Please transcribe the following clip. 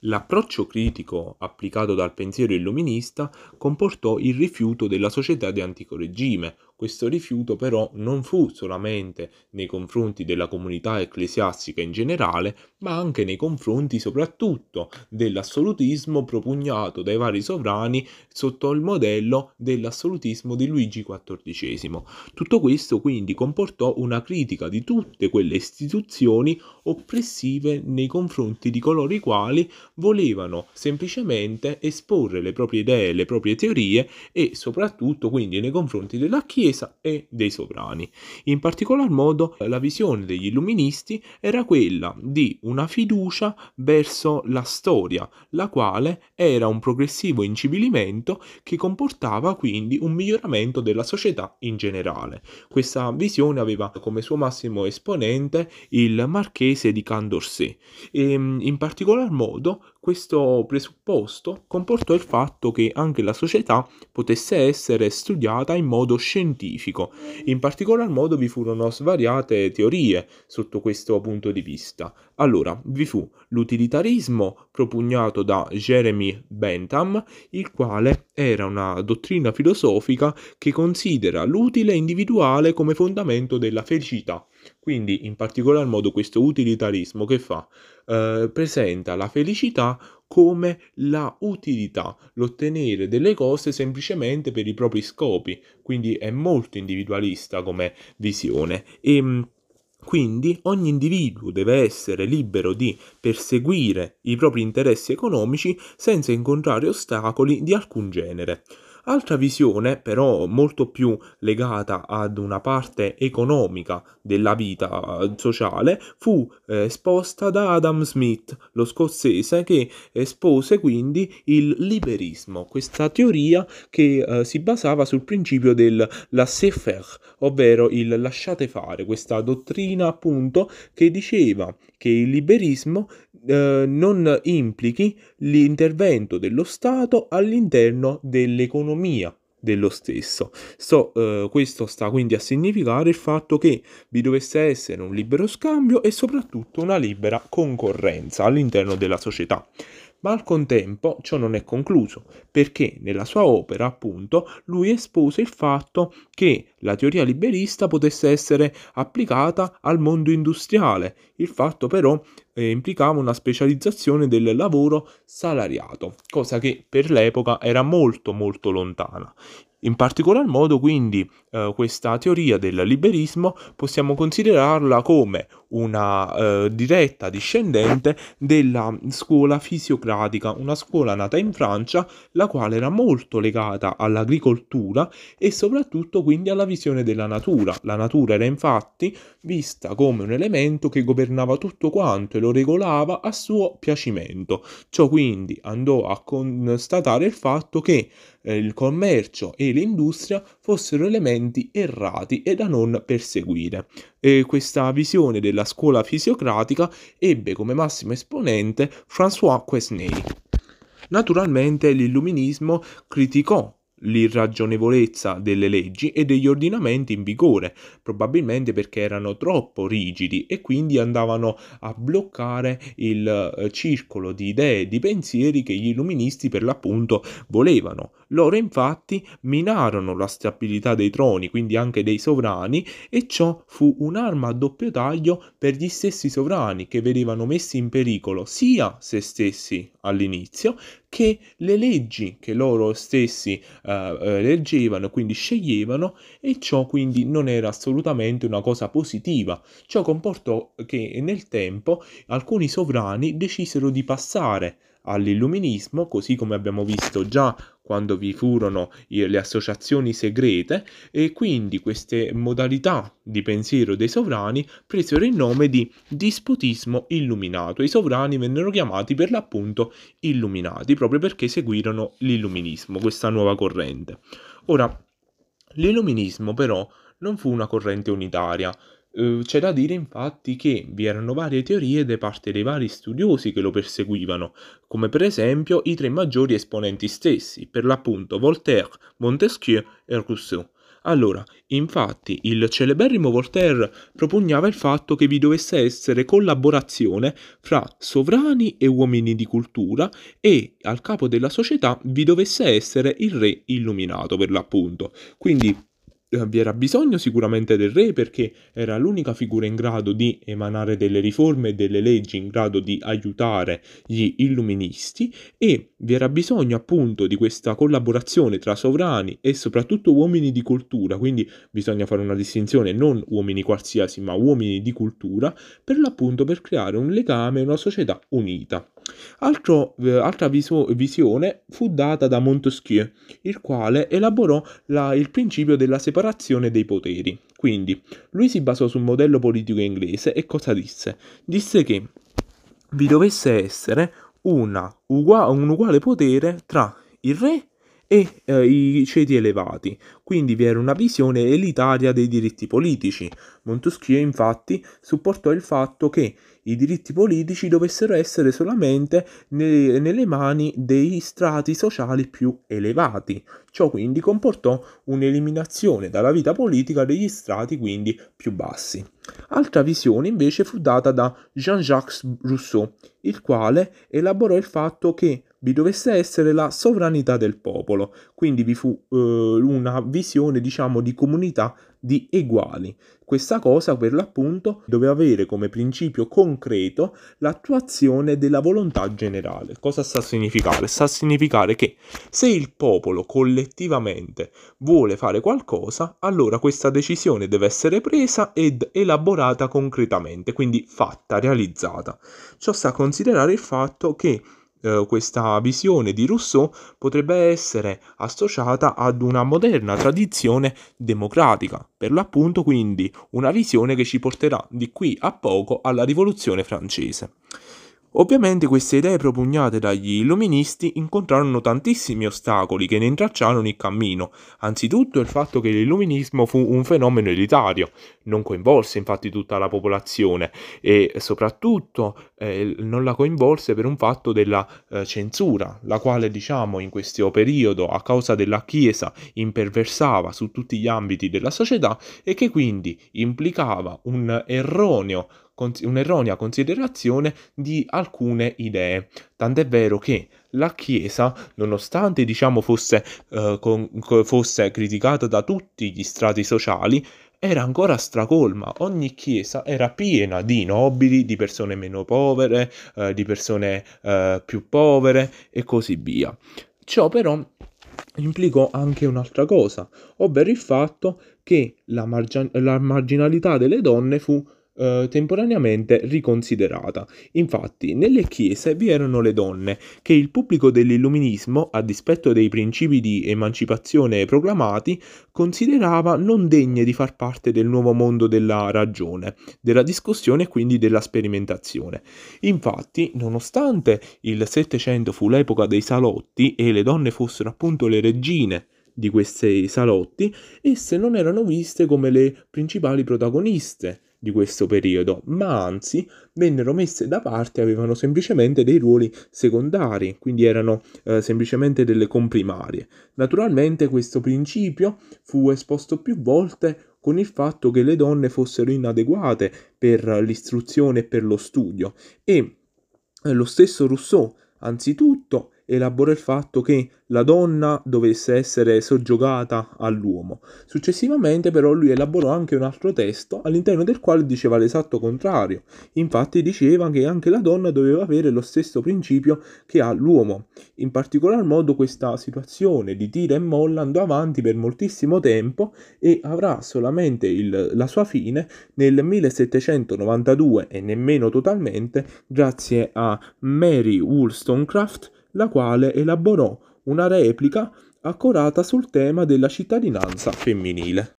L'approccio critico applicato dal pensiero illuminista comportò il rifiuto della società di antico regime. Questo rifiuto però non fu solamente nei confronti della comunità ecclesiastica in generale, ma anche nei confronti soprattutto dell'assolutismo propugnato dai vari sovrani sotto il modello dell'assolutismo di Luigi XIV. Tutto questo quindi comportò una critica di tutte quelle istituzioni oppressive nei confronti di coloro i quali volevano semplicemente esporre le proprie idee, le proprie teorie e soprattutto quindi nei confronti della Chiesa e dei sovrani. In particolar modo la visione degli illuministi era quella di una fiducia verso la storia, la quale era un progressivo incivilimento che comportava quindi un miglioramento della società in generale. Questa visione aveva come suo massimo esponente il marchese di Condorcet e in particolar modo questo presupposto comportò il fatto che anche la società potesse essere studiata in modo scientifico. In particolar modo vi furono svariate teorie sotto questo punto di vista. Allora, vi fu l'utilitarismo propugnato da Jeremy Bentham, il quale era una dottrina filosofica che considera l'utile individuale come fondamento della felicità. Quindi, in particolar modo, questo utilitarismo che fa? Eh, presenta la felicità come la utilità, l'ottenere delle cose semplicemente per i propri scopi, quindi è molto individualista come visione e ehm, quindi ogni individuo deve essere libero di perseguire i propri interessi economici senza incontrare ostacoli di alcun genere. Altra visione, però molto più legata ad una parte economica della vita eh, sociale, fu eh, esposta da Adam Smith, lo scozzese, che espose quindi il liberismo, questa teoria che eh, si basava sul principio del laissez-faire, ovvero il lasciate fare, questa dottrina appunto che diceva che il liberismo eh, non implichi l'intervento dello Stato all'interno dell'economia dello stesso. So, eh, questo sta quindi a significare il fatto che vi dovesse essere un libero scambio e soprattutto una libera concorrenza all'interno della società ma al contempo ciò non è concluso, perché nella sua opera, appunto, lui espose il fatto che la teoria liberista potesse essere applicata al mondo industriale. Il fatto però eh, implicava una specializzazione del lavoro salariato, cosa che per l'epoca era molto molto lontana. In particolar modo, quindi, eh, questa teoria del liberismo possiamo considerarla come una eh, diretta discendente della scuola fisiocratica, una scuola nata in Francia, la quale era molto legata all'agricoltura e soprattutto quindi alla visione della natura. La natura era infatti vista come un elemento che governava tutto quanto e lo regolava a suo piacimento. Ciò quindi andò a constatare il fatto che eh, il commercio e l'industria fossero elementi errati e da non perseguire. E questa visione della scuola fisiocratica ebbe come massimo esponente François Quesnay. Naturalmente l'illuminismo criticò l'irragionevolezza delle leggi e degli ordinamenti in vigore, probabilmente perché erano troppo rigidi e quindi andavano a bloccare il eh, circolo di idee di pensieri che gli illuministi per l'appunto volevano. Loro infatti minarono la stabilità dei troni, quindi anche dei sovrani, e ciò fu un'arma a doppio taglio per gli stessi sovrani che vedevano messi in pericolo sia se stessi all'inizio che le leggi che loro stessi uh, uh, leggevano, quindi sceglievano, e ciò quindi non era assolutamente una cosa positiva. Ciò comportò che nel tempo alcuni sovrani decisero di passare all'illuminismo, così come abbiamo visto già quando vi furono le associazioni segrete e quindi queste modalità di pensiero dei sovrani presero il nome di disputismo illuminato. I sovrani vennero chiamati per l'appunto illuminati proprio perché seguirono l'illuminismo, questa nuova corrente. Ora, l'illuminismo però non fu una corrente unitaria, c'è da dire infatti che vi erano varie teorie da parte dei vari studiosi che lo perseguivano, come per esempio i tre maggiori esponenti stessi, per l'appunto Voltaire, Montesquieu e Rousseau. Allora, infatti, il celeberrimo Voltaire propugnava il fatto che vi dovesse essere collaborazione fra sovrani e uomini di cultura e al capo della società vi dovesse essere il re illuminato per l'appunto. Quindi vi era bisogno sicuramente del re perché era l'unica figura in grado di emanare delle riforme e delle leggi in grado di aiutare gli illuministi e vi era bisogno appunto di questa collaborazione tra sovrani e soprattutto uomini di cultura, quindi bisogna fare una distinzione non uomini qualsiasi ma uomini di cultura per l'appunto per creare un legame, una società unita. Altro, eh, altra viso- visione fu data da Montesquieu, il quale elaborò la, il principio della separazione dei poteri. Quindi lui si basò sul modello politico inglese e cosa disse? Disse che vi dovesse essere una, un uguale potere tra il re e eh, i ceti elevati, quindi vi era una visione elitaria dei diritti politici. Montesquieu infatti supportò il fatto che i diritti politici dovessero essere solamente ne- nelle mani dei strati sociali più elevati. Ciò quindi comportò un'eliminazione dalla vita politica degli strati quindi più bassi. Altra visione invece fu data da Jean-Jacques Rousseau, il quale elaborò il fatto che vi dovesse essere la sovranità del popolo, quindi vi fu eh, una visione diciamo di comunità di eguali. Questa cosa per l'appunto doveva avere come principio concreto l'attuazione della volontà generale. Cosa sta a significare? Sta a significare che se il popolo collettivamente vuole fare qualcosa, allora questa decisione deve essere presa ed elaborata concretamente, quindi fatta, realizzata. Ciò sta a considerare il fatto che eh, questa visione di Rousseau potrebbe essere associata ad una moderna tradizione democratica, per l'appunto quindi una visione che ci porterà di qui a poco alla rivoluzione francese. Ovviamente queste idee propugnate dagli illuministi incontrarono tantissimi ostacoli che ne intracciarono il cammino. Anzitutto il fatto che l'illuminismo fu un fenomeno elitario, non coinvolse infatti tutta la popolazione e soprattutto eh, non la coinvolse per un fatto della eh, censura, la quale diciamo in questo periodo a causa della Chiesa imperversava su tutti gli ambiti della società e che quindi implicava un erroneo un'erronea considerazione di alcune idee. Tant'è vero che la Chiesa, nonostante diciamo fosse, eh, con, fosse criticata da tutti gli strati sociali, era ancora stracolma. Ogni chiesa era piena di nobili, di persone meno povere, eh, di persone eh, più povere e così via. Ciò però implicò anche un'altra cosa, ovvero il fatto che la, margin- la marginalità delle donne fu eh, temporaneamente riconsiderata. Infatti, nelle chiese vi erano le donne che il pubblico dell'illuminismo, a dispetto dei principi di emancipazione proclamati, considerava non degne di far parte del nuovo mondo della ragione, della discussione e quindi della sperimentazione. Infatti, nonostante il Settecento fu l'epoca dei salotti e le donne fossero appunto le regine di questi salotti, esse non erano viste come le principali protagoniste di questo periodo, ma anzi vennero messe da parte, avevano semplicemente dei ruoli secondari, quindi erano eh, semplicemente delle comprimarie. Naturalmente questo principio fu esposto più volte con il fatto che le donne fossero inadeguate per l'istruzione e per lo studio e eh, lo stesso Rousseau anzitutto elaborò il fatto che la donna dovesse essere soggiogata all'uomo. Successivamente però lui elaborò anche un altro testo all'interno del quale diceva l'esatto contrario. Infatti diceva che anche la donna doveva avere lo stesso principio che ha l'uomo. In particolar modo questa situazione di tira e molla andò avanti per moltissimo tempo e avrà solamente il, la sua fine nel 1792 e nemmeno totalmente grazie a Mary Wollstonecraft la quale elaborò una replica accurata sul tema della cittadinanza femminile.